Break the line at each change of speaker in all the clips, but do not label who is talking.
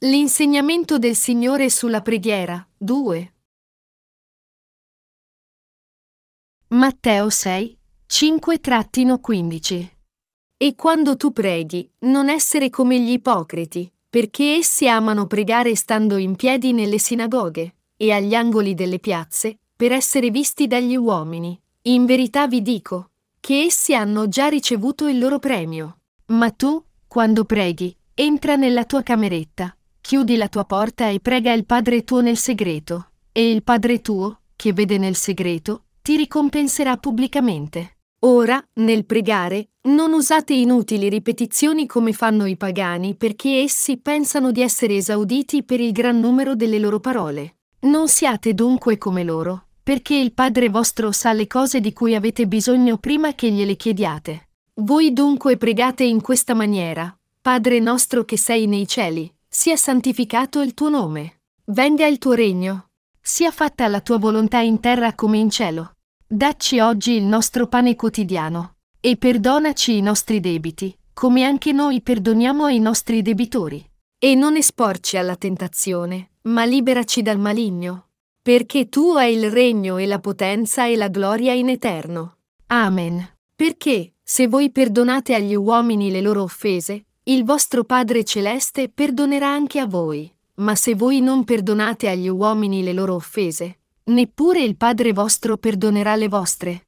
L'insegnamento del Signore sulla preghiera, 2. Matteo 6, 5-15 E quando tu preghi, non essere come gli ipocriti, perché essi amano pregare stando in piedi nelle sinagoghe e agli angoli delle piazze, per essere visti dagli uomini. In verità vi dico, che essi hanno già ricevuto il loro premio. Ma tu, quando preghi, entra nella tua cameretta, chiudi la tua porta e prega il Padre tuo nel segreto, e il Padre tuo, che vede nel segreto, ti ricompenserà pubblicamente. Ora, nel pregare, non usate inutili ripetizioni come fanno i pagani perché essi pensano di essere esauditi per il gran numero delle loro parole. Non siate dunque come loro, perché il Padre vostro sa le cose di cui avete bisogno prima che gliele chiediate. Voi dunque pregate in questa maniera, Padre nostro che sei nei cieli, sia santificato il tuo nome. Venga il tuo regno. Sia fatta la tua volontà in terra come in cielo. Dacci oggi il nostro pane quotidiano. E perdonaci i nostri debiti, come anche noi perdoniamo ai nostri debitori. E non esporci alla tentazione, ma liberaci dal maligno. Perché tu hai il regno e la potenza e la gloria in eterno. Amen. Perché, se voi perdonate agli uomini le loro offese, il vostro Padre Celeste perdonerà anche a voi. Ma se voi non perdonate agli uomini le loro offese, neppure il Padre vostro perdonerà le vostre.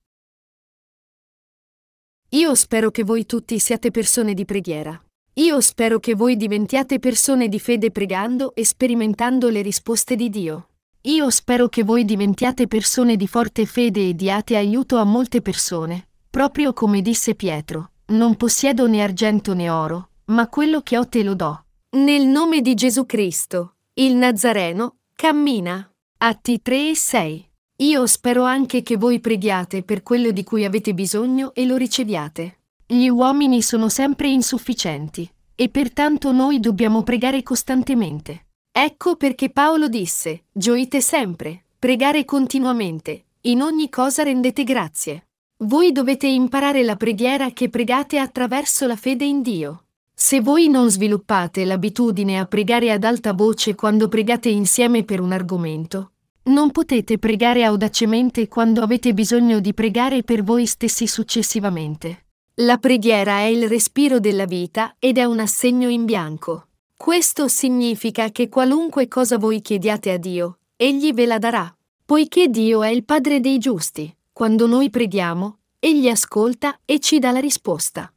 Io spero che voi tutti siate persone di preghiera. Io spero che voi diventiate persone di fede pregando e sperimentando le risposte di Dio. Io spero che voi diventiate persone di forte fede e diate aiuto a molte persone, proprio come disse Pietro. Non possiedo né argento né oro, ma quello che ho te lo do. Nel nome di Gesù Cristo, il Nazareno, cammina. Atti 3 e 6. Io spero anche che voi preghiate per quello di cui avete bisogno e lo riceviate. Gli uomini sono sempre insufficienti, e pertanto noi dobbiamo pregare costantemente. Ecco perché Paolo disse, gioite sempre, pregare continuamente, in ogni cosa rendete grazie. Voi dovete imparare la preghiera che pregate attraverso la fede in Dio. Se voi non sviluppate l'abitudine a pregare ad alta voce quando pregate insieme per un argomento, non potete pregare audacemente quando avete bisogno di pregare per voi stessi successivamente. La preghiera è il respiro della vita ed è un assegno in bianco. Questo significa che qualunque cosa voi chiediate a Dio, Egli ve la darà. Poiché Dio è il Padre dei giusti, quando noi preghiamo, Egli ascolta e ci dà la risposta.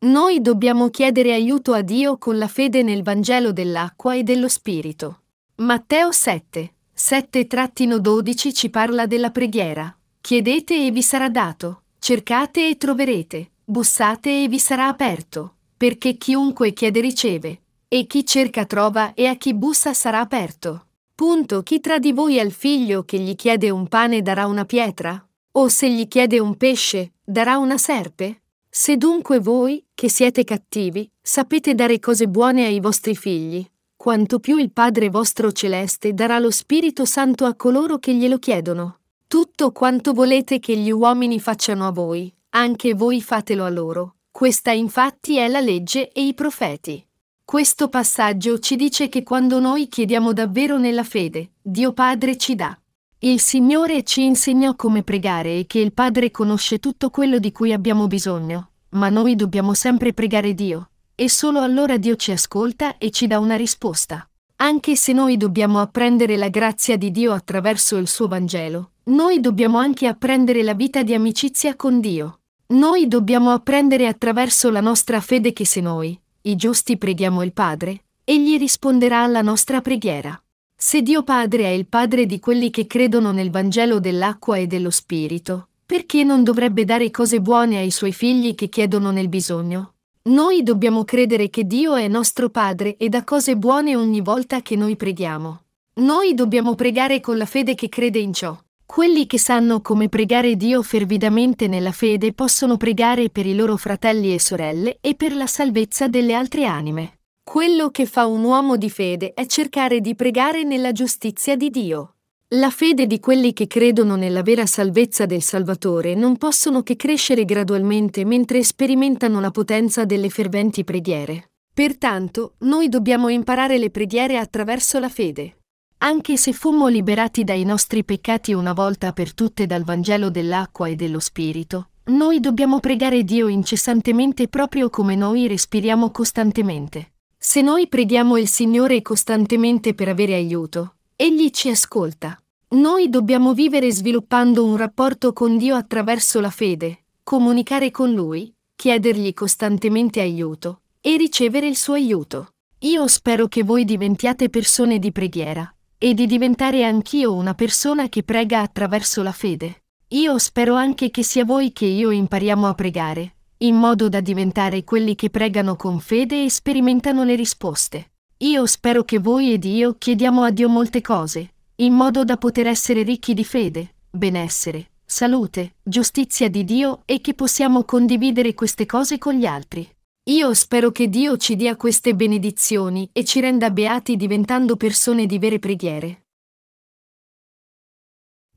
Noi dobbiamo chiedere aiuto a Dio con la fede nel Vangelo dell'acqua e dello Spirito. Matteo 7, 7-12 ci parla della preghiera. Chiedete e vi sarà dato, cercate e troverete, bussate e vi sarà aperto, perché chiunque chiede riceve, e chi cerca trova e a chi bussa sarà aperto. Punto. Chi tra di voi ha il figlio che gli chiede un pane darà una pietra? O se gli chiede un pesce, darà una serpe? Se dunque voi, che siete cattivi, sapete dare cose buone ai vostri figli, quanto più il Padre vostro celeste darà lo Spirito Santo a coloro che glielo chiedono. Tutto quanto volete che gli uomini facciano a voi, anche voi fatelo a loro. Questa infatti è la legge e i profeti. Questo passaggio ci dice che quando noi chiediamo davvero nella fede, Dio Padre ci dà. Il Signore ci insegnò come pregare e che il Padre conosce tutto quello di cui abbiamo bisogno, ma noi dobbiamo sempre pregare Dio, e solo allora Dio ci ascolta e ci dà una risposta. Anche se noi dobbiamo apprendere la grazia di Dio attraverso il suo Vangelo, noi dobbiamo anche apprendere la vita di amicizia con Dio. Noi dobbiamo apprendere attraverso la nostra fede che se noi, i giusti, preghiamo il Padre, Egli risponderà alla nostra preghiera. Se Dio Padre è il Padre di quelli che credono nel Vangelo dell'acqua e dello Spirito, perché non dovrebbe dare cose buone ai suoi figli che chiedono nel bisogno? Noi dobbiamo credere che Dio è nostro Padre e dà cose buone ogni volta che noi preghiamo. Noi dobbiamo pregare con la fede che crede in ciò. Quelli che sanno come pregare Dio fervidamente nella fede possono pregare per i loro fratelli e sorelle e per la salvezza delle altre anime. Quello che fa un uomo di fede è cercare di pregare nella giustizia di Dio. La fede di quelli che credono nella vera salvezza del Salvatore non possono che crescere gradualmente mentre sperimentano la potenza delle ferventi preghiere. Pertanto, noi dobbiamo imparare le preghiere attraverso la fede. Anche se fummo liberati dai nostri peccati una volta per tutte dal Vangelo dell'acqua e dello Spirito, noi dobbiamo pregare Dio incessantemente proprio come noi respiriamo costantemente. Se noi preghiamo il Signore costantemente per avere aiuto, Egli ci ascolta. Noi dobbiamo vivere sviluppando un rapporto con Dio attraverso la fede, comunicare con Lui, chiedergli costantemente aiuto e ricevere il suo aiuto. Io spero che voi diventiate persone di preghiera e di diventare anch'io una persona che prega attraverso la fede. Io spero anche che sia voi che io impariamo a pregare, in modo da diventare quelli che pregano con fede e sperimentano le risposte. Io spero che voi ed io chiediamo a Dio molte cose, in modo da poter essere ricchi di fede, benessere, salute, giustizia di Dio e che possiamo condividere queste cose con gli altri. Io spero che Dio ci dia queste benedizioni e ci renda beati diventando persone di vere preghiere.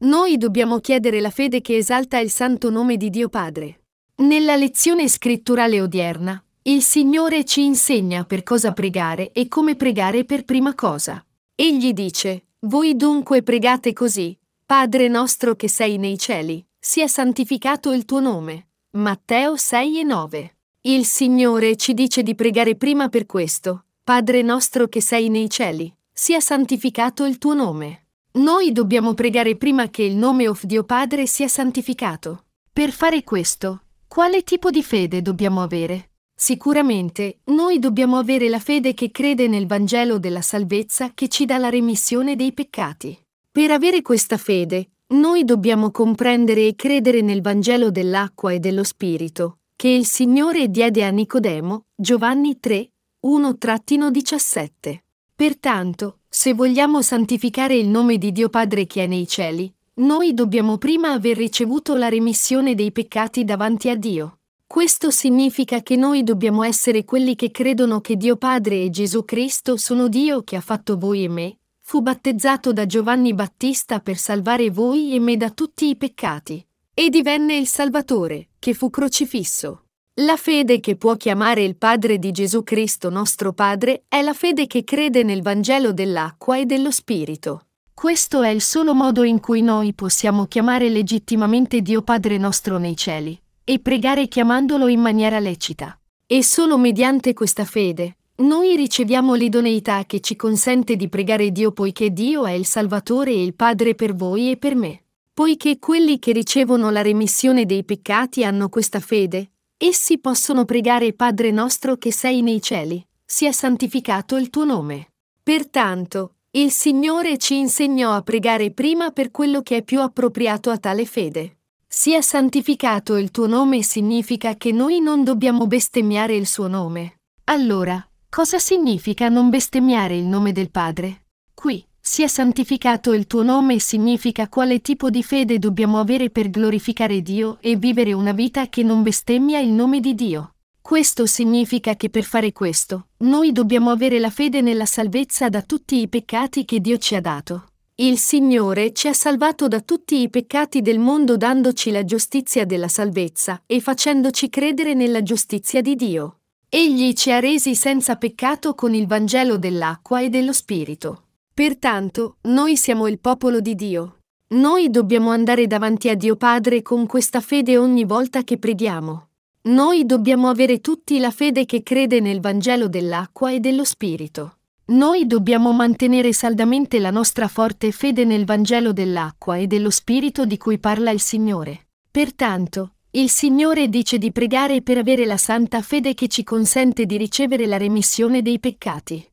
Noi dobbiamo chiedere la fede che esalta il santo nome di Dio Padre. Nella lezione scritturale odierna, il Signore ci insegna per cosa pregare e come pregare per prima cosa. Egli dice, Voi dunque pregate così, Padre nostro che sei nei cieli, sia santificato il tuo nome. Matteo 6 e 9. Il Signore ci dice di pregare prima per questo, Padre nostro che sei nei cieli, sia santificato il tuo nome. Noi dobbiamo pregare prima che il nome of Dio Padre sia santificato. Per fare questo, quale tipo di fede dobbiamo avere? Sicuramente, noi dobbiamo avere la fede che crede nel Vangelo della salvezza che ci dà la remissione dei peccati. Per avere questa fede, noi dobbiamo comprendere e credere nel Vangelo dell'acqua e dello Spirito, che il Signore diede a Nicodemo, Giovanni 3, 1-17. Pertanto, se vogliamo santificare il nome di Dio Padre che è nei cieli, noi dobbiamo prima aver ricevuto la remissione dei peccati davanti a Dio. Questo significa che noi dobbiamo essere quelli che credono che Dio Padre e Gesù Cristo sono Dio che ha fatto voi e me, fu battezzato da Giovanni Battista per salvare voi e me da tutti i peccati, e divenne il Salvatore, che fu crocifisso. La fede che può chiamare il Padre di Gesù Cristo nostro Padre è la fede che crede nel Vangelo dell'acqua e dello Spirito. Questo è il solo modo in cui noi possiamo chiamare legittimamente Dio Padre nostro nei cieli e pregare chiamandolo in maniera lecita. E solo mediante questa fede, noi riceviamo l'idoneità che ci consente di pregare Dio poiché Dio è il Salvatore e il Padre per voi e per me. Poiché quelli che ricevono la remissione dei peccati hanno questa fede, essi possono pregare Padre nostro che sei nei cieli, sia santificato il tuo nome. Pertanto, il Signore ci insegnò a pregare prima per quello che è più appropriato a tale fede. Sia santificato il tuo nome significa che noi non dobbiamo bestemmiare il suo nome. Allora, cosa significa non bestemmiare il nome del Padre? Qui, sia santificato il tuo nome significa quale tipo di fede dobbiamo avere per glorificare Dio e vivere una vita che non bestemmia il nome di Dio. Questo significa che per fare questo, noi dobbiamo avere la fede nella salvezza da tutti i peccati che Dio ci ha dato. Il Signore ci ha salvato da tutti i peccati del mondo dandoci la giustizia della salvezza e facendoci credere nella giustizia di Dio. Egli ci ha resi senza peccato con il Vangelo dell'acqua e dello Spirito. Pertanto, noi siamo il popolo di Dio. Noi dobbiamo andare davanti a Dio Padre con questa fede ogni volta che preghiamo. Noi dobbiamo avere tutti la fede che crede nel Vangelo dell'acqua e dello Spirito. Noi dobbiamo mantenere saldamente la nostra forte fede nel Vangelo dell'acqua e dello Spirito di cui parla il Signore. Pertanto, il Signore dice di pregare per avere la santa fede che ci consente di ricevere la remissione dei peccati.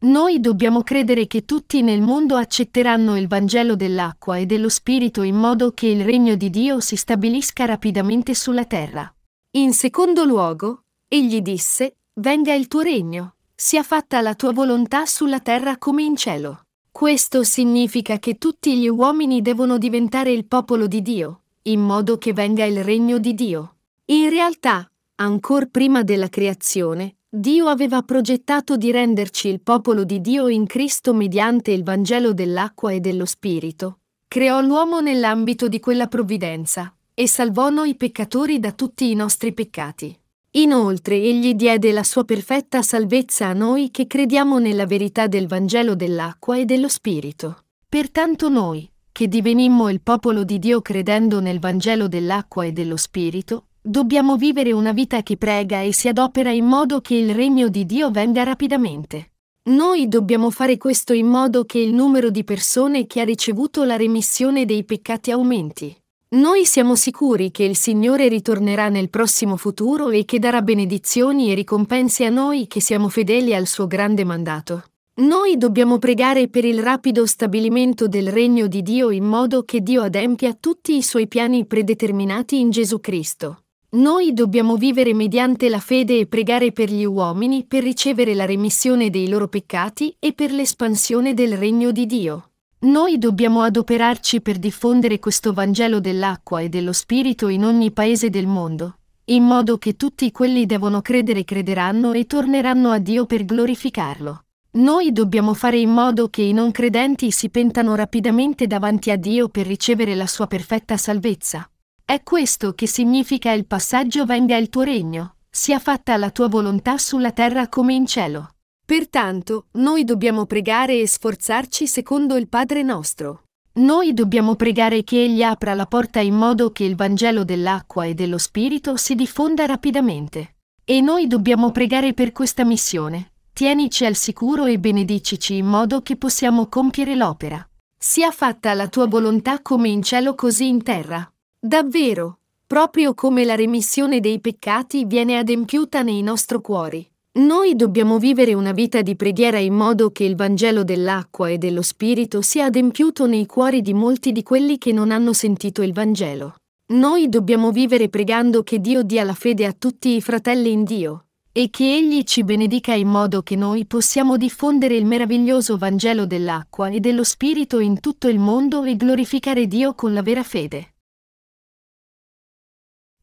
Noi dobbiamo credere che tutti nel mondo accetteranno il Vangelo dell'acqua e dello Spirito in modo che il regno di Dio si stabilisca rapidamente sulla terra. In secondo luogo, egli disse, venga il tuo regno, sia fatta la tua volontà sulla terra come in cielo. Questo significa che tutti gli uomini devono diventare il popolo di Dio, in modo che venga il regno di Dio. In realtà, ancor prima della creazione, Dio aveva progettato di renderci il popolo di Dio in Cristo mediante il Vangelo dell'acqua e dello Spirito. Creò l'uomo nell'ambito di quella provvidenza e salvò noi peccatori da tutti i nostri peccati. Inoltre egli diede la sua perfetta salvezza a noi che crediamo nella verità del Vangelo dell'acqua e dello Spirito. Pertanto noi, che divenimmo il popolo di Dio credendo nel Vangelo dell'acqua e dello Spirito, dobbiamo vivere una vita che prega e si adopera in modo che il regno di Dio venga rapidamente. Noi dobbiamo fare questo in modo che il numero di persone che ha ricevuto la remissione dei peccati aumenti. Noi siamo sicuri che il Signore ritornerà nel prossimo futuro e che darà benedizioni e ricompense a noi che siamo fedeli al suo grande mandato. Noi dobbiamo pregare per il rapido stabilimento del regno di Dio in modo che Dio adempia tutti i suoi piani predeterminati in Gesù Cristo. Noi dobbiamo vivere mediante la fede e pregare per gli uomini per ricevere la remissione dei loro peccati e per l'espansione del regno di Dio. Noi dobbiamo adoperarci per diffondere questo Vangelo dell'acqua e dello Spirito in ogni paese del mondo, in modo che tutti quelli devono credere crederanno e torneranno a Dio per glorificarlo. Noi dobbiamo fare in modo che i non credenti si pentano rapidamente davanti a Dio per ricevere la sua perfetta salvezza. È questo che significa il passaggio venga il tuo regno, sia fatta la tua volontà sulla terra come in cielo. Pertanto, noi dobbiamo pregare e sforzarci secondo il Padre nostro. Noi dobbiamo pregare che Egli apra la porta in modo che il Vangelo dell'acqua e dello Spirito si diffonda rapidamente. E noi dobbiamo pregare per questa missione. Tienici al sicuro e benedicici in modo che possiamo compiere l'opera. Sia fatta la tua volontà come in cielo così in terra. Davvero, proprio come la remissione dei peccati viene adempiuta nei nostri cuori. Noi dobbiamo vivere una vita di preghiera in modo che il Vangelo dell'acqua e dello Spirito sia adempiuto nei cuori di molti di quelli che non hanno sentito il Vangelo. Noi dobbiamo vivere pregando che Dio dia la fede a tutti i fratelli in Dio e che Egli ci benedica in modo che noi possiamo diffondere il meraviglioso Vangelo dell'acqua e dello Spirito in tutto il mondo e glorificare Dio con la vera fede.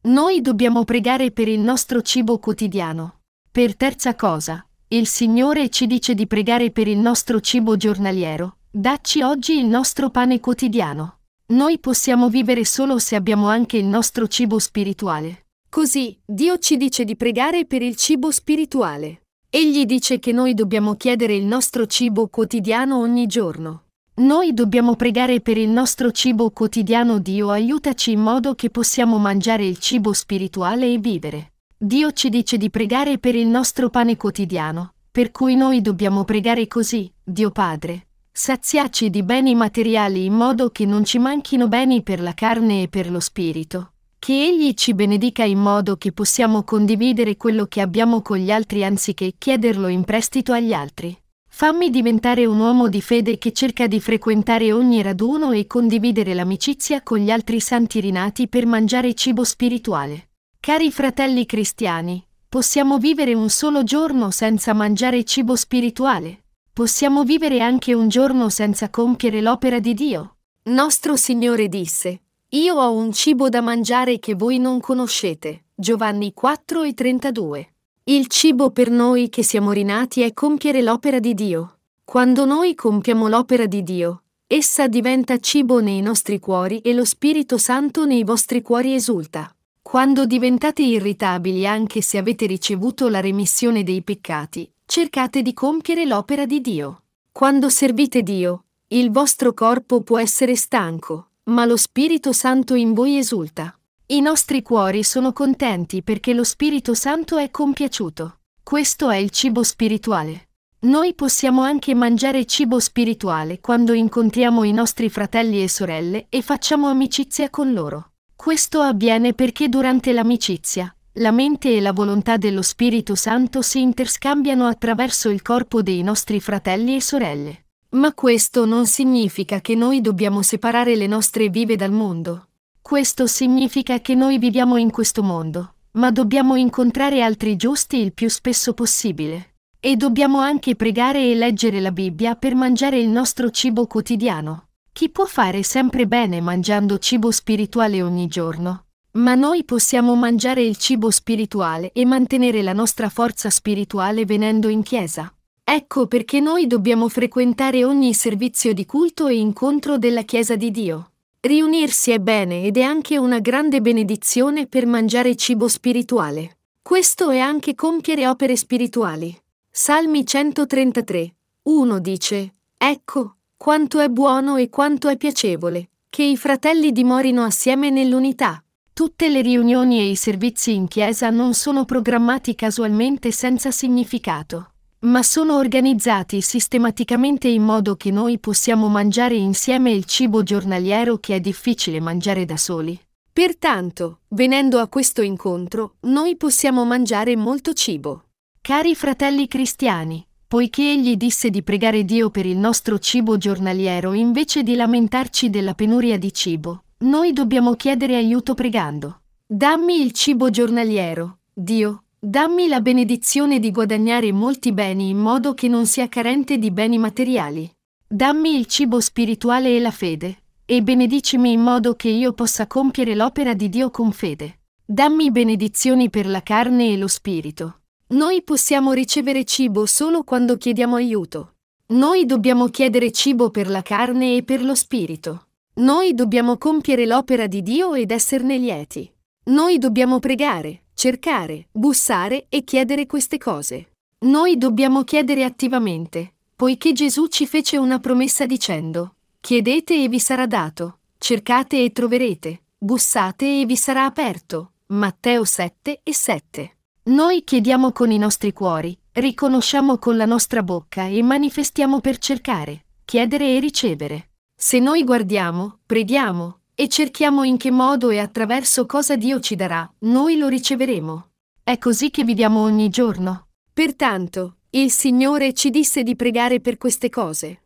Noi dobbiamo pregare per il nostro cibo quotidiano. Per terza cosa, il Signore ci dice di pregare per il nostro cibo giornaliero, dacci oggi il nostro pane quotidiano. Noi possiamo vivere solo se abbiamo anche il nostro cibo spirituale. Così, Dio ci dice di pregare per il cibo spirituale. Egli dice che noi dobbiamo chiedere il nostro cibo quotidiano ogni giorno. Noi dobbiamo pregare per il nostro cibo quotidiano Dio aiutaci in modo che possiamo mangiare il cibo spirituale e vivere. Dio ci dice di pregare per il nostro pane quotidiano, per cui noi dobbiamo pregare così, Dio Padre. Saziaci di beni materiali in modo che non ci manchino beni per la carne e per lo spirito. Che Egli ci benedica in modo che possiamo condividere quello che abbiamo con gli altri anziché chiederlo in prestito agli altri. Fammi diventare un uomo di fede che cerca di frequentare ogni raduno e condividere l'amicizia con gli altri santi rinati per mangiare cibo spirituale. Cari fratelli cristiani, possiamo vivere un solo giorno senza mangiare cibo spirituale? Possiamo vivere anche un giorno senza compiere l'opera di Dio? Nostro Signore disse, Io ho un cibo da mangiare che voi non conoscete. Giovanni 4 e 32. Il cibo per noi che siamo rinati è compiere l'opera di Dio. Quando noi compiamo l'opera di Dio, essa diventa cibo nei nostri cuori e lo Spirito Santo nei vostri cuori esulta. Quando diventate irritabili anche se avete ricevuto la remissione dei peccati, cercate di compiere l'opera di Dio. Quando servite Dio, il vostro corpo può essere stanco, ma lo Spirito Santo in voi esulta. I nostri cuori sono contenti perché lo Spirito Santo è compiaciuto. Questo è il cibo spirituale. Noi possiamo anche mangiare cibo spirituale quando incontriamo i nostri fratelli e sorelle e facciamo amicizia con loro. Questo avviene perché durante l'amicizia, la mente e la volontà dello Spirito Santo si interscambiano attraverso il corpo dei nostri fratelli e sorelle. Ma questo non significa che noi dobbiamo separare le nostre vive dal mondo. Questo significa che noi viviamo in questo mondo, ma dobbiamo incontrare altri giusti il più spesso possibile. E dobbiamo anche pregare e leggere la Bibbia per mangiare il nostro cibo quotidiano. Chi può fare sempre bene mangiando cibo spirituale ogni giorno? Ma noi possiamo mangiare il cibo spirituale e mantenere la nostra forza spirituale venendo in chiesa. Ecco perché noi dobbiamo frequentare ogni servizio di culto e incontro della Chiesa di Dio. Riunirsi è bene ed è anche una grande benedizione per mangiare cibo spirituale. Questo è anche compiere opere spirituali. Salmi 133. 1 dice, Ecco, quanto è buono e quanto è piacevole, che i fratelli dimorino assieme nell'unità. Tutte le riunioni e i servizi in chiesa non sono programmati casualmente senza significato, ma sono organizzati sistematicamente in modo che noi possiamo mangiare insieme il cibo giornaliero che è difficile mangiare da soli. Pertanto, venendo a questo incontro, noi possiamo mangiare molto cibo. Cari fratelli cristiani, poiché egli disse di pregare Dio per il nostro cibo giornaliero invece di lamentarci della penuria di cibo, noi dobbiamo chiedere aiuto pregando. Dammi il cibo giornaliero, Dio, dammi la benedizione di guadagnare molti beni in modo che non sia carente di beni materiali. Dammi il cibo spirituale e la fede, e benedicimi in modo che io possa compiere l'opera di Dio con fede. Dammi benedizioni per la carne e lo spirito. Noi possiamo ricevere cibo solo quando chiediamo aiuto. Noi dobbiamo chiedere cibo per la carne e per lo spirito. Noi dobbiamo compiere l'opera di Dio ed esserne lieti. Noi dobbiamo pregare, cercare, bussare e chiedere queste cose. Noi dobbiamo chiedere attivamente, poiché Gesù ci fece una promessa dicendo, Chiedete e vi sarà dato, cercate e troverete, bussate e vi sarà aperto. Matteo 7 e 7. Noi chiediamo con i nostri cuori, riconosciamo con la nostra bocca e manifestiamo per cercare, chiedere e ricevere. Se noi guardiamo, preghiamo e cerchiamo in che modo e attraverso cosa Dio ci darà, noi lo riceveremo. È così che viviamo ogni giorno. Pertanto, il Signore ci disse di pregare per queste cose.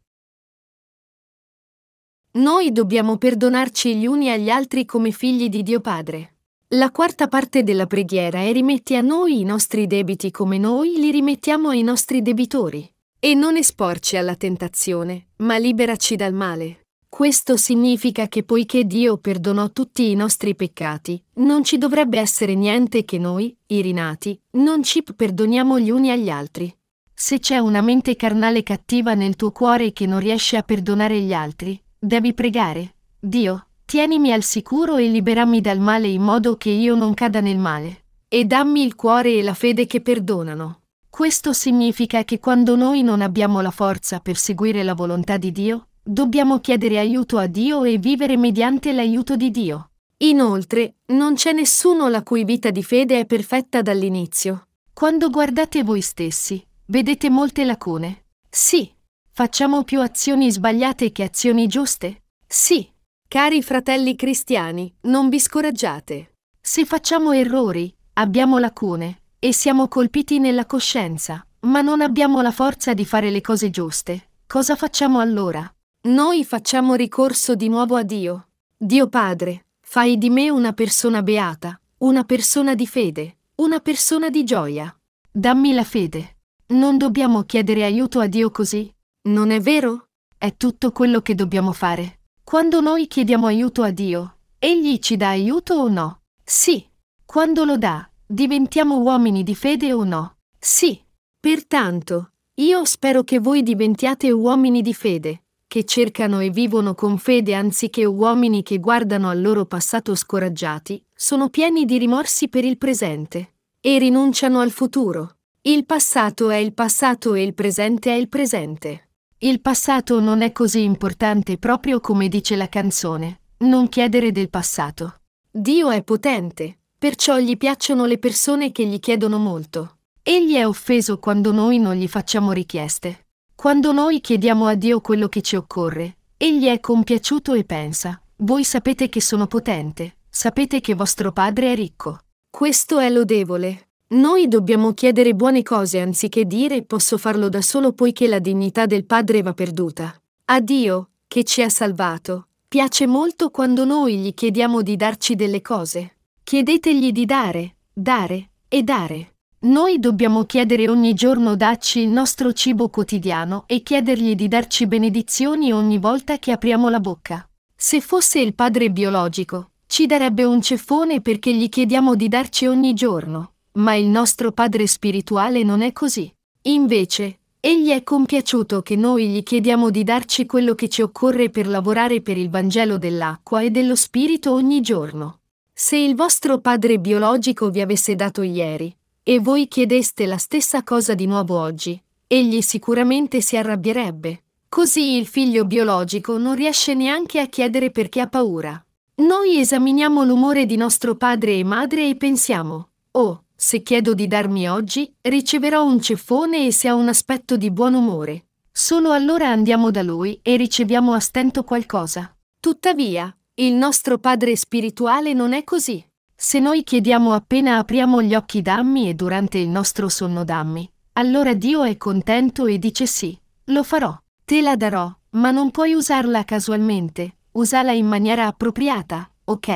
Noi dobbiamo perdonarci gli uni agli altri come figli di Dio Padre. La quarta parte della preghiera è rimetti a noi i nostri debiti come noi li rimettiamo ai nostri debitori. E non esporci alla tentazione, ma liberaci dal male. Questo significa che poiché Dio perdonò tutti i nostri peccati, non ci dovrebbe essere niente che noi, i rinati, non ci perdoniamo gli uni agli altri. Se c'è una mente carnale cattiva nel tuo cuore che non riesce a perdonare gli altri, Devi pregare. Dio, tienimi al sicuro e liberammi dal male in modo che io non cada nel male. E dammi il cuore e la fede che perdonano. Questo significa che quando noi non abbiamo la forza per seguire la volontà di Dio, dobbiamo chiedere aiuto a Dio e vivere mediante l'aiuto di Dio. Inoltre, non c'è nessuno la cui vita di fede è perfetta dall'inizio. Quando guardate voi stessi, vedete molte lacune. Sì, Facciamo più azioni sbagliate che azioni giuste? Sì. Cari fratelli cristiani, non vi scoraggiate. Se facciamo errori, abbiamo lacune, e siamo colpiti nella coscienza, ma non abbiamo la forza di fare le cose giuste, cosa facciamo allora? Noi facciamo ricorso di nuovo a Dio. Dio Padre, fai di me una persona beata, una persona di fede, una persona di gioia. Dammi la fede. Non dobbiamo chiedere aiuto a Dio così? Non è vero? È tutto quello che dobbiamo fare. Quando noi chiediamo aiuto a Dio, Egli ci dà aiuto o no? Sì. Quando lo dà, diventiamo uomini di fede o no? Sì. Pertanto, io spero che voi diventiate uomini di fede, che cercano e vivono con fede anziché uomini che guardano al loro passato scoraggiati, sono pieni di rimorsi per il presente e rinunciano al futuro. Il passato è il passato e il presente è il presente. Il passato non è così importante proprio come dice la canzone. Non chiedere del passato. Dio è potente, perciò gli piacciono le persone che gli chiedono molto. Egli è offeso quando noi non gli facciamo richieste. Quando noi chiediamo a Dio quello che ci occorre, egli è compiaciuto e pensa, voi sapete che sono potente, sapete che vostro padre è ricco. Questo è lodevole, noi dobbiamo chiedere buone cose anziché dire posso farlo da solo poiché la dignità del Padre va perduta. A Dio, che ci ha salvato, piace molto quando noi gli chiediamo di darci delle cose. Chiedetegli di dare, dare e dare. Noi dobbiamo chiedere ogni giorno dacci il nostro cibo quotidiano e chiedergli di darci benedizioni ogni volta che apriamo la bocca. Se fosse il padre biologico, ci darebbe un ceffone perché gli chiediamo di darci ogni giorno. Ma il nostro Padre spirituale non è così. Invece, Egli è compiaciuto che noi gli chiediamo di darci quello che ci occorre per lavorare per il Vangelo dell'acqua e dello Spirito ogni giorno. Se il vostro padre biologico vi avesse dato ieri, e voi chiedeste la stessa cosa di nuovo oggi, egli sicuramente si arrabbierebbe. Così il figlio biologico non riesce neanche a chiedere perché ha paura. Noi esaminiamo l'umore di nostro padre e madre e pensiamo, oh, se chiedo di darmi oggi, riceverò un ceffone e se ha un aspetto di buon umore. Solo allora andiamo da lui e riceviamo a stento qualcosa. Tuttavia, il nostro padre spirituale non è così. Se noi chiediamo appena apriamo gli occhi dammi e durante il nostro sonno dammi, allora Dio è contento e dice sì, lo farò. Te la darò, ma non puoi usarla casualmente, usala in maniera appropriata, ok?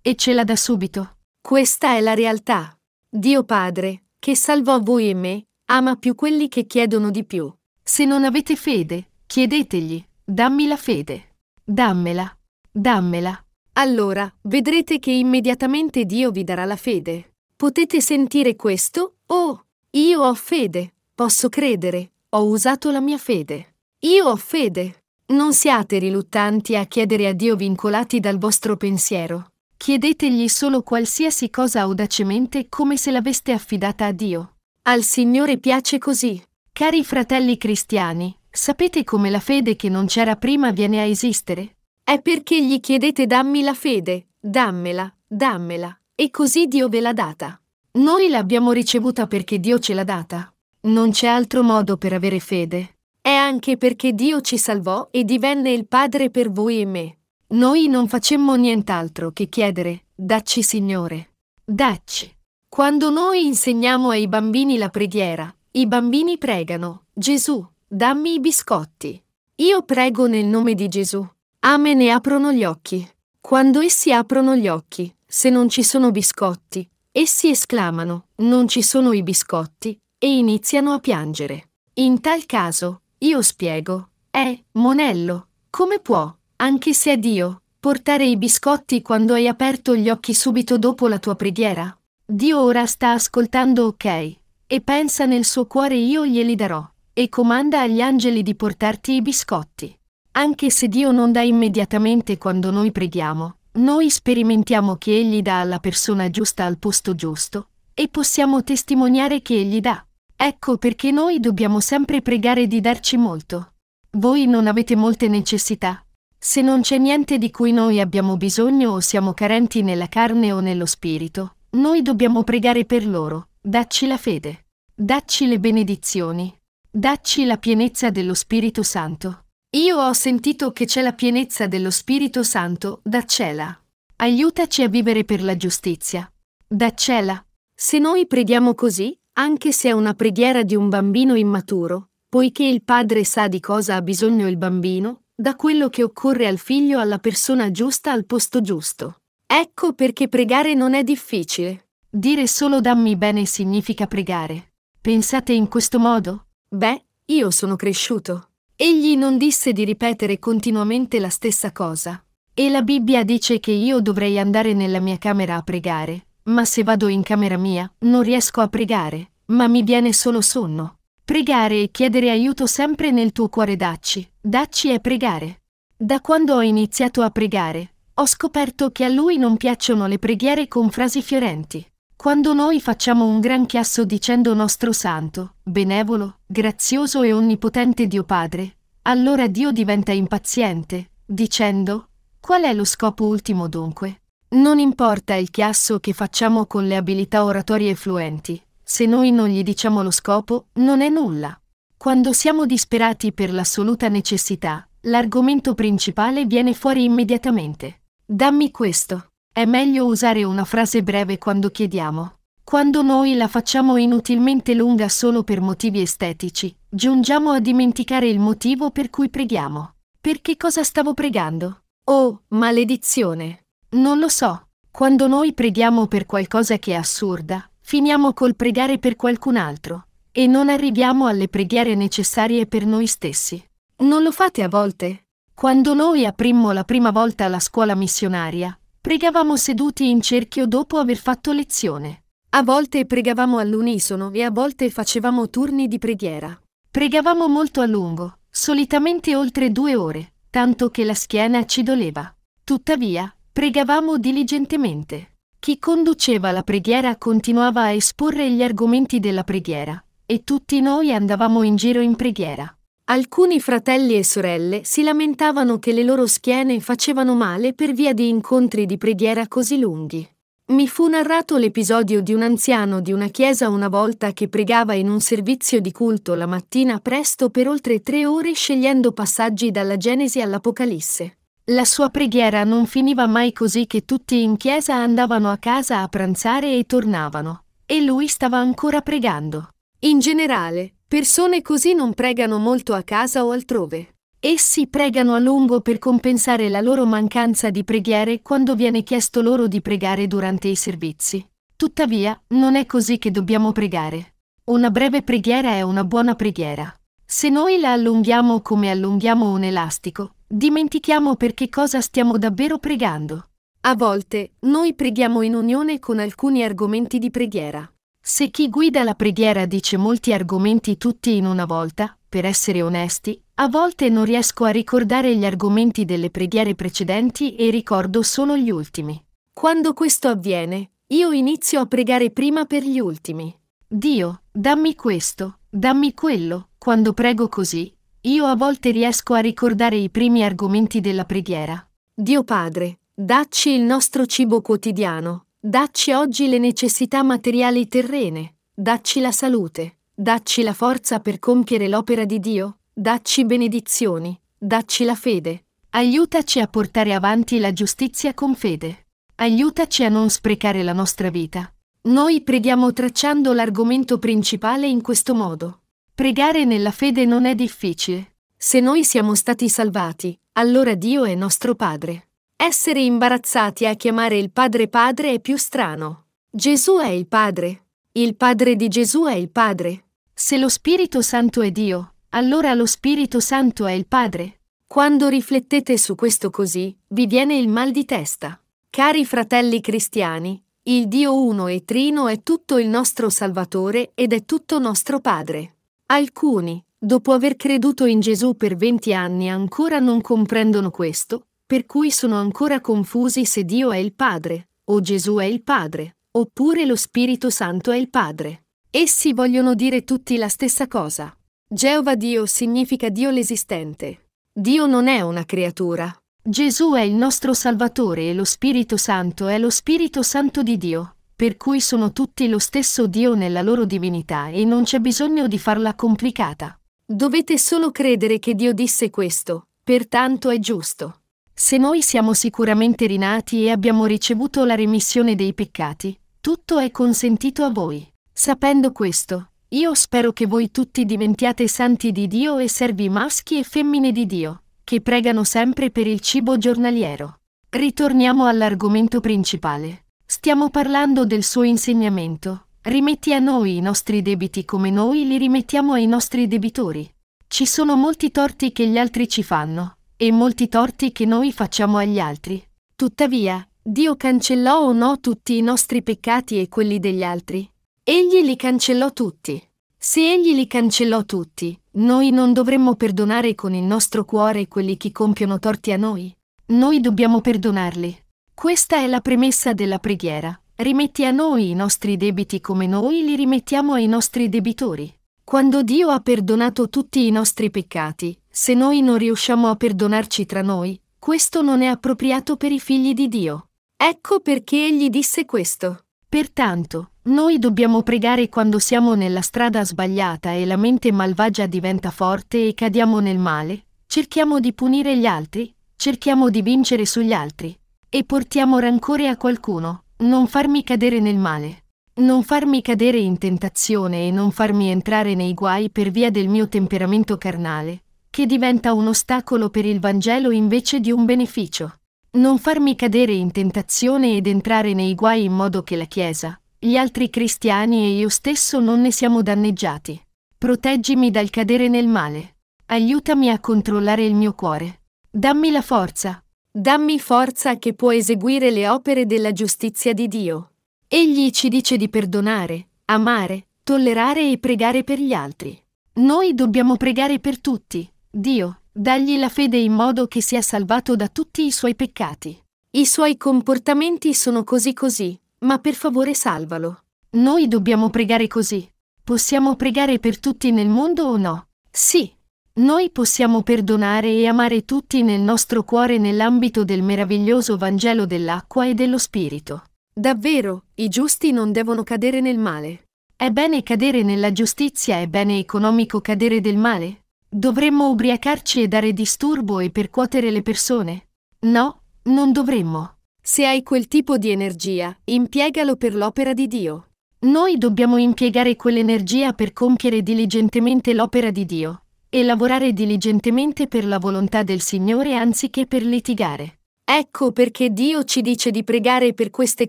E ce la dà subito. Questa è la realtà. Dio Padre, che salvò voi e me, ama più quelli che chiedono di più. Se non avete fede, chiedetegli, dammi la fede. Dammela. Dammela. Allora, vedrete che immediatamente Dio vi darà la fede. Potete sentire questo? Oh, io ho fede, posso credere, ho usato la mia fede. Io ho fede. Non siate riluttanti a chiedere a Dio vincolati dal vostro pensiero. Chiedetegli solo qualsiasi cosa audacemente come se l'aveste affidata a Dio. Al Signore piace così. Cari fratelli cristiani, sapete come la fede che non c'era prima viene a esistere? È perché gli chiedete dammi la fede, dammela, dammela, e così Dio ve l'ha data. Noi l'abbiamo ricevuta perché Dio ce l'ha data. Non c'è altro modo per avere fede. È anche perché Dio ci salvò e divenne il Padre per voi e me. Noi non facemmo nient'altro che chiedere, dacci Signore. Dacci. Quando noi insegniamo ai bambini la preghiera, i bambini pregano, Gesù, dammi i biscotti. Io prego nel nome di Gesù. Amen e aprono gli occhi. Quando essi aprono gli occhi, se non ci sono biscotti, essi esclamano, non ci sono i biscotti, e iniziano a piangere. In tal caso, io spiego. Eh, Monello, come può, anche se è Dio, portare i biscotti quando hai aperto gli occhi subito dopo la tua preghiera? Dio ora sta ascoltando ok, e pensa nel suo cuore io glieli darò, e comanda agli angeli di portarti i biscotti. Anche se Dio non dà immediatamente quando noi preghiamo, noi sperimentiamo che Egli dà alla persona giusta al posto giusto, e possiamo testimoniare che Egli dà. Ecco perché noi dobbiamo sempre pregare di darci molto. Voi non avete molte necessità. Se non c'è niente di cui noi abbiamo bisogno o siamo carenti nella carne o nello spirito, noi dobbiamo pregare per loro. Dacci la fede. Dacci le benedizioni. Dacci la pienezza dello Spirito Santo. Io ho sentito che c'è la pienezza dello Spirito Santo, daccela. Aiutaci a vivere per la giustizia. Daccela. Se noi preghiamo così, anche se è una preghiera di un bambino immaturo, poiché il padre sa di cosa ha bisogno il bambino, da quello che occorre al figlio alla persona giusta al posto giusto. Ecco perché pregare non è difficile. Dire solo dammi bene significa pregare. Pensate in questo modo? Beh, io sono cresciuto. Egli non disse di ripetere continuamente la stessa cosa. E la Bibbia dice che io dovrei andare nella mia camera a pregare, ma se vado in camera mia, non riesco a pregare, ma mi viene solo sonno. Pregare e chiedere aiuto sempre nel tuo cuore dacci, dacci e pregare. Da quando ho iniziato a pregare, ho scoperto che a lui non piacciono le preghiere con frasi fiorenti. Quando noi facciamo un gran chiasso dicendo nostro santo, benevolo, grazioso e onnipotente Dio Padre, allora Dio diventa impaziente, dicendo, qual è lo scopo ultimo dunque? Non importa il chiasso che facciamo con le abilità oratorie fluenti, se noi non gli diciamo lo scopo, non è nulla. Quando siamo disperati per l'assoluta necessità, l'argomento principale viene fuori immediatamente. Dammi questo. È meglio usare una frase breve quando chiediamo. Quando noi la facciamo inutilmente lunga solo per motivi estetici, giungiamo a dimenticare il motivo per cui preghiamo. Per che cosa stavo pregando? Oh, maledizione! Non lo so. Quando noi preghiamo per qualcosa che è assurda, finiamo col pregare per qualcun altro e non arriviamo alle preghiere necessarie per noi stessi. Non lo fate a volte? Quando noi aprimmo la prima volta la scuola missionaria, pregavamo seduti in cerchio dopo aver fatto lezione. A volte pregavamo all'unisono e a volte facevamo turni di preghiera. Pregavamo molto a lungo, solitamente oltre due ore, tanto che la schiena ci doleva. Tuttavia, Pregavamo diligentemente. Chi conduceva la preghiera continuava a esporre gli argomenti della preghiera, e tutti noi andavamo in giro in preghiera. Alcuni fratelli e sorelle si lamentavano che le loro schiene facevano male per via di incontri di preghiera così lunghi. Mi fu narrato l'episodio di un anziano di una chiesa una volta che pregava in un servizio di culto la mattina presto per oltre tre ore scegliendo passaggi dalla Genesi all'Apocalisse. La sua preghiera non finiva mai così che tutti in chiesa andavano a casa a pranzare e tornavano, e lui stava ancora pregando. In generale, persone così non pregano molto a casa o altrove. Essi pregano a lungo per compensare la loro mancanza di preghiere quando viene chiesto loro di pregare durante i servizi. Tuttavia, non è così che dobbiamo pregare. Una breve preghiera è una buona preghiera. Se noi la allunghiamo come allunghiamo un elastico, dimentichiamo per che cosa stiamo davvero pregando. A volte, noi preghiamo in unione con alcuni argomenti di preghiera. Se chi guida la preghiera dice molti argomenti tutti in una volta, per essere onesti, a volte non riesco a ricordare gli argomenti delle preghiere precedenti e ricordo solo gli ultimi. Quando questo avviene, io inizio a pregare prima per gli ultimi. Dio, dammi questo, dammi quello. Quando prego così, io a volte riesco a ricordare i primi argomenti della preghiera. Dio Padre, dacci il nostro cibo quotidiano, dacci oggi le necessità materiali terrene, dacci la salute, dacci la forza per compiere l'opera di Dio, Dacci benedizioni, dacci la fede. Aiutaci a portare avanti la giustizia con fede. Aiutaci a non sprecare la nostra vita. Noi preghiamo tracciando l'argomento principale in questo modo. Pregare nella fede non è difficile. Se noi siamo stati salvati, allora Dio è nostro Padre. Essere imbarazzati a chiamare il Padre Padre è più strano. Gesù è il Padre. Il Padre di Gesù è il Padre. Se lo Spirito Santo è Dio, allora lo Spirito Santo è il Padre. Quando riflettete su questo così, vi viene il mal di testa. Cari fratelli cristiani, il Dio uno e trino è tutto il nostro Salvatore ed è tutto nostro Padre. Alcuni, dopo aver creduto in Gesù per venti anni, ancora non comprendono questo, per cui sono ancora confusi se Dio è il Padre, o Gesù è il Padre, oppure lo Spirito Santo è il Padre. Essi vogliono dire tutti la stessa cosa. Geova Dio significa Dio l'esistente. Dio non è una creatura. Gesù è il nostro Salvatore e lo Spirito Santo è lo Spirito Santo di Dio, per cui sono tutti lo stesso Dio nella loro divinità e non c'è bisogno di farla complicata. Dovete solo credere che Dio disse questo, pertanto è giusto. Se noi siamo sicuramente rinati e abbiamo ricevuto la remissione dei peccati, tutto è consentito a voi. Sapendo questo, io spero che voi tutti diventiate santi di Dio e servi maschi e femmine di Dio, che pregano sempre per il cibo giornaliero. Ritorniamo all'argomento principale. Stiamo parlando del suo insegnamento. Rimetti a noi i nostri debiti come noi li rimettiamo ai nostri debitori. Ci sono molti torti che gli altri ci fanno, e molti torti che noi facciamo agli altri. Tuttavia, Dio cancellò o no tutti i nostri peccati e quelli degli altri? Egli li cancellò tutti. Se egli li cancellò tutti, noi non dovremmo perdonare con il nostro cuore quelli che compiono torti a noi. Noi dobbiamo perdonarli. Questa è la premessa della preghiera. Rimetti a noi i nostri debiti come noi li rimettiamo ai nostri debitori. Quando Dio ha perdonato tutti i nostri peccati, se noi non riusciamo a perdonarci tra noi, questo non è appropriato per i figli di Dio. Ecco perché egli disse questo. Pertanto, noi dobbiamo pregare quando siamo nella strada sbagliata e la mente malvagia diventa forte e cadiamo nel male, cerchiamo di punire gli altri, cerchiamo di vincere sugli altri, e portiamo rancore a qualcuno, non farmi cadere nel male, non farmi cadere in tentazione e non farmi entrare nei guai per via del mio temperamento carnale, che diventa un ostacolo per il Vangelo invece di un beneficio. Non farmi cadere in tentazione ed entrare nei guai in modo che la Chiesa, gli altri cristiani e io stesso non ne siamo danneggiati. Proteggimi dal cadere nel male. Aiutami a controllare il mio cuore. Dammi la forza. Dammi forza che può eseguire le opere della giustizia di Dio. Egli ci dice di perdonare, amare, tollerare e pregare per gli altri. Noi dobbiamo pregare per tutti. Dio, dagli la fede in modo che sia salvato da tutti i suoi peccati. I suoi comportamenti sono così così, ma per favore salvalo. Noi dobbiamo pregare così. Possiamo pregare per tutti nel mondo o no? Sì. Noi possiamo perdonare e amare tutti nel nostro cuore nell'ambito del meraviglioso Vangelo dell'acqua e dello Spirito. Davvero, i giusti non devono cadere nel male. È bene cadere nella giustizia, è bene economico cadere del male? Dovremmo ubriacarci e dare disturbo e percuotere le persone? No, non dovremmo. Se hai quel tipo di energia, impiegalo per l'opera di Dio. Noi dobbiamo impiegare quell'energia per compiere diligentemente l'opera di Dio e lavorare diligentemente per la volontà del Signore anziché per litigare. Ecco perché Dio ci dice di pregare per queste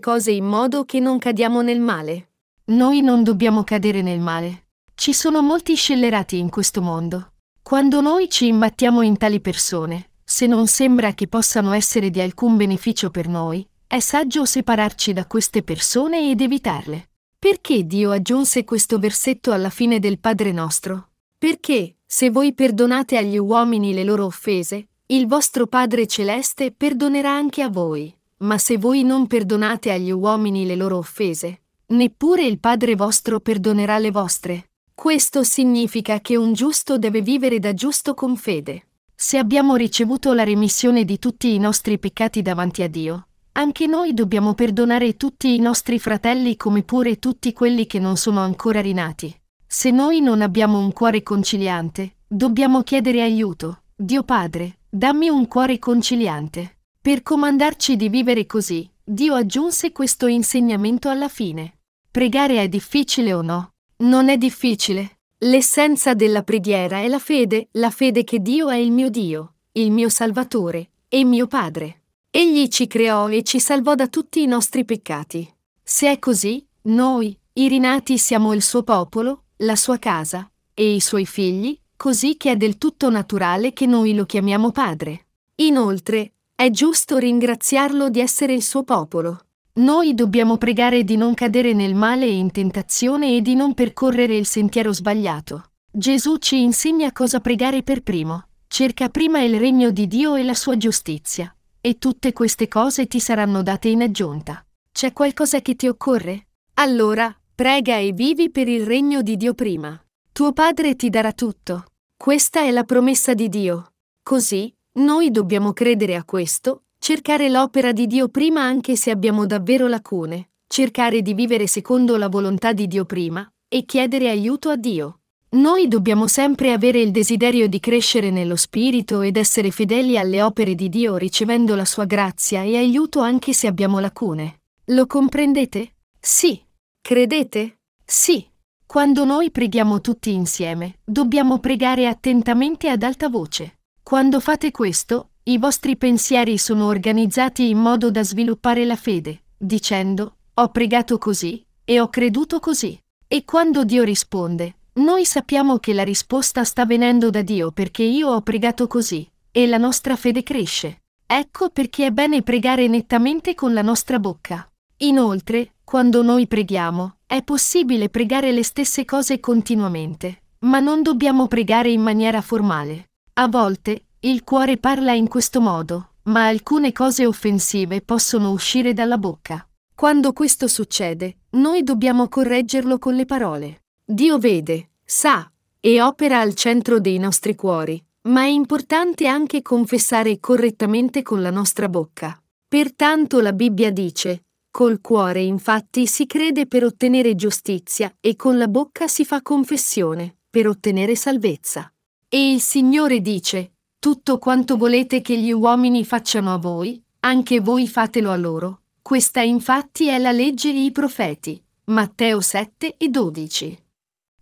cose in modo che non cadiamo nel male. Noi non dobbiamo cadere nel male. Ci sono molti scellerati in questo mondo. Quando noi ci imbattiamo in tali persone, se non sembra che possano essere di alcun beneficio per noi, è saggio separarci da queste persone ed evitarle. Perché Dio aggiunse questo versetto alla fine del Padre nostro? Perché, se voi perdonate agli uomini le loro offese, il vostro Padre Celeste perdonerà anche a voi. Ma se voi non perdonate agli uomini le loro offese, neppure il Padre vostro perdonerà le vostre. Questo significa che un giusto deve vivere da giusto con fede. Se abbiamo ricevuto la remissione di tutti i nostri peccati davanti a Dio, anche noi dobbiamo perdonare tutti i nostri fratelli come pure tutti quelli che non sono ancora rinati. Se noi non abbiamo un cuore conciliante, dobbiamo chiedere aiuto. Dio Padre, dammi un cuore conciliante. Per comandarci di vivere così, Dio aggiunse questo insegnamento alla fine. Pregare è difficile o no? Non è difficile. L'essenza della preghiera è la fede, la fede che Dio è il mio Dio, il mio Salvatore e mio Padre. Egli ci creò e ci salvò da tutti i nostri peccati. Se è così, noi, i rinati, siamo il suo popolo, la sua casa e i suoi figli, così che è del tutto naturale che noi lo chiamiamo padre. Inoltre, è giusto ringraziarlo di essere il suo popolo. Noi dobbiamo pregare di non cadere nel male e in tentazione e di non percorrere il sentiero sbagliato. Gesù ci insegna cosa pregare per primo. Cerca prima il regno di Dio e la sua giustizia, e tutte queste cose ti saranno date in aggiunta. C'è qualcosa che ti occorre? Allora, Prega e vivi per il regno di Dio prima. Tuo Padre ti darà tutto. Questa è la promessa di Dio. Così, noi dobbiamo credere a questo, cercare l'opera di Dio prima anche se abbiamo davvero lacune, cercare di vivere secondo la volontà di Dio prima e chiedere aiuto a Dio. Noi dobbiamo sempre avere il desiderio di crescere nello Spirito ed essere fedeli alle opere di Dio ricevendo la sua grazia e aiuto anche se abbiamo lacune. Lo comprendete? Sì. Credete? Sì. Quando noi preghiamo tutti insieme, dobbiamo pregare attentamente ad alta voce. Quando fate questo, i vostri pensieri sono organizzati in modo da sviluppare la fede, dicendo, ho pregato così e ho creduto così. E quando Dio risponde, noi sappiamo che la risposta sta venendo da Dio perché io ho pregato così, e la nostra fede cresce. Ecco perché è bene pregare nettamente con la nostra bocca. Inoltre, quando noi preghiamo, è possibile pregare le stesse cose continuamente, ma non dobbiamo pregare in maniera formale. A volte, il cuore parla in questo modo, ma alcune cose offensive possono uscire dalla bocca. Quando questo succede, noi dobbiamo correggerlo con le parole. Dio vede, sa e opera al centro dei nostri cuori, ma è importante anche confessare correttamente con la nostra bocca. Pertanto la Bibbia dice, Col cuore infatti si crede per ottenere giustizia e con la bocca si fa confessione per ottenere salvezza. E il Signore dice, tutto quanto volete che gli uomini facciano a voi, anche voi fatelo a loro. Questa infatti è la legge e i profeti. Matteo 7 e 12.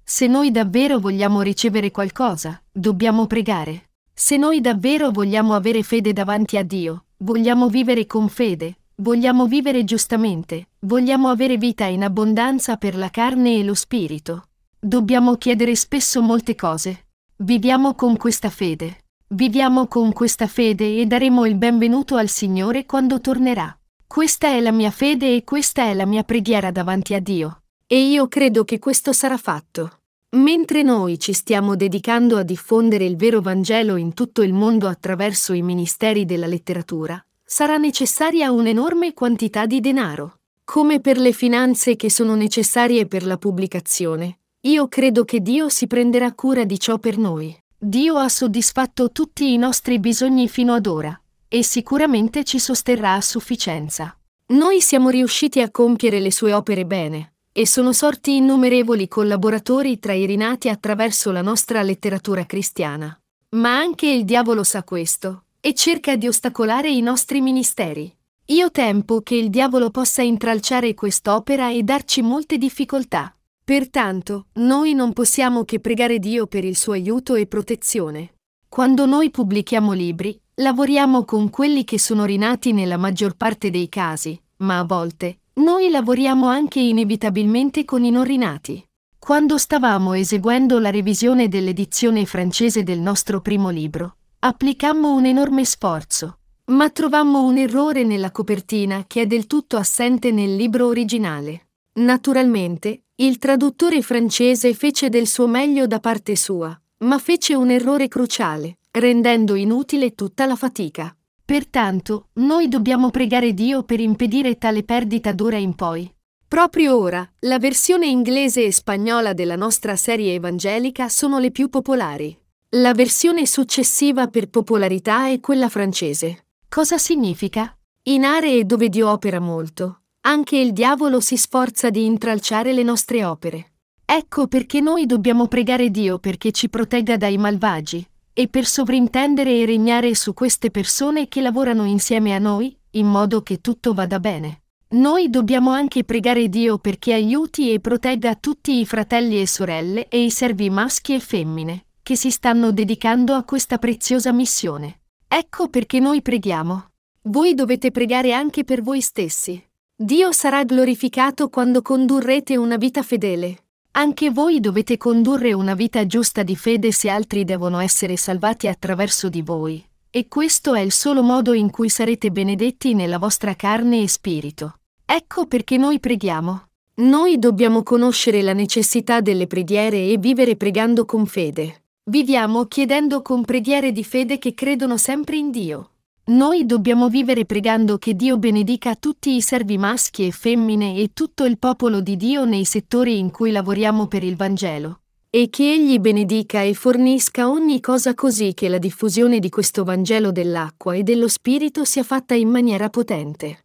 Se noi davvero vogliamo ricevere qualcosa, dobbiamo pregare. Se noi davvero vogliamo avere fede davanti a Dio, vogliamo vivere con fede, Vogliamo vivere giustamente, vogliamo avere vita in abbondanza per la carne e lo spirito. Dobbiamo chiedere spesso molte cose. Viviamo con questa fede. Viviamo con questa fede e daremo il benvenuto al Signore quando tornerà. Questa è la mia fede e questa è la mia preghiera davanti a Dio. E io credo che questo sarà fatto. Mentre noi ci stiamo dedicando a diffondere il vero Vangelo in tutto il mondo attraverso i ministeri della letteratura, sarà necessaria un'enorme quantità di denaro. come per le finanze che sono necessarie per la pubblicazione. Io credo che Dio si prenderà cura di ciò per noi. Dio ha soddisfatto tutti i nostri bisogni fino ad ora, e sicuramente ci sosterrà a sufficienza. Noi siamo riusciti a compiere le sue opere bene, e sono sorti innumerevoli collaboratori tra i rinati attraverso la nostra letteratura cristiana. Ma anche il diavolo sa questo, e cerca di ostacolare i nostri ministeri. Io temo che il diavolo possa intralciare quest'opera e darci molte difficoltà. Pertanto, noi non possiamo che pregare Dio per il suo aiuto e protezione. Quando noi pubblichiamo libri, lavoriamo con quelli che sono rinati nella maggior parte dei casi, ma a volte noi lavoriamo anche inevitabilmente con i non rinati. Quando stavamo eseguendo la revisione dell'edizione francese del nostro primo libro, applicammo un enorme sforzo, ma trovammo un errore nella copertina che è del tutto assente nel libro originale. Naturalmente, il traduttore francese fece del suo meglio da parte sua, ma fece un errore cruciale, rendendo inutile tutta la fatica. Pertanto, noi dobbiamo pregare Dio per impedire tale perdita d'ora in poi. Proprio ora, la versione inglese e spagnola della nostra serie evangelica sono le più popolari. La versione successiva per popolarità è quella francese. Cosa significa? In aree dove Dio opera molto, anche il diavolo si sforza di intralciare le nostre opere. Ecco perché noi dobbiamo pregare Dio perché ci protegga dai malvagi e per sovrintendere e regnare su queste persone che lavorano insieme a noi, in modo che tutto vada bene. Noi dobbiamo anche pregare Dio perché aiuti e protegga tutti i fratelli e sorelle e i servi maschi e femmine che si stanno dedicando a questa preziosa missione. Ecco perché noi preghiamo. Voi dovete pregare anche per voi stessi. Dio sarà glorificato quando condurrete una vita fedele. Anche voi dovete condurre una vita giusta di fede se altri devono essere salvati attraverso di voi. E questo è il solo modo in cui sarete benedetti nella vostra carne e spirito. Ecco perché noi preghiamo. Noi dobbiamo conoscere la necessità delle preghiere e vivere pregando con fede. Viviamo chiedendo con preghiere di fede che credono sempre in Dio. Noi dobbiamo vivere pregando che Dio benedica tutti i servi maschi e femmine e tutto il popolo di Dio nei settori in cui lavoriamo per il Vangelo. E che Egli benedica e fornisca ogni cosa così che la diffusione di questo Vangelo dell'acqua e dello Spirito sia fatta in maniera potente.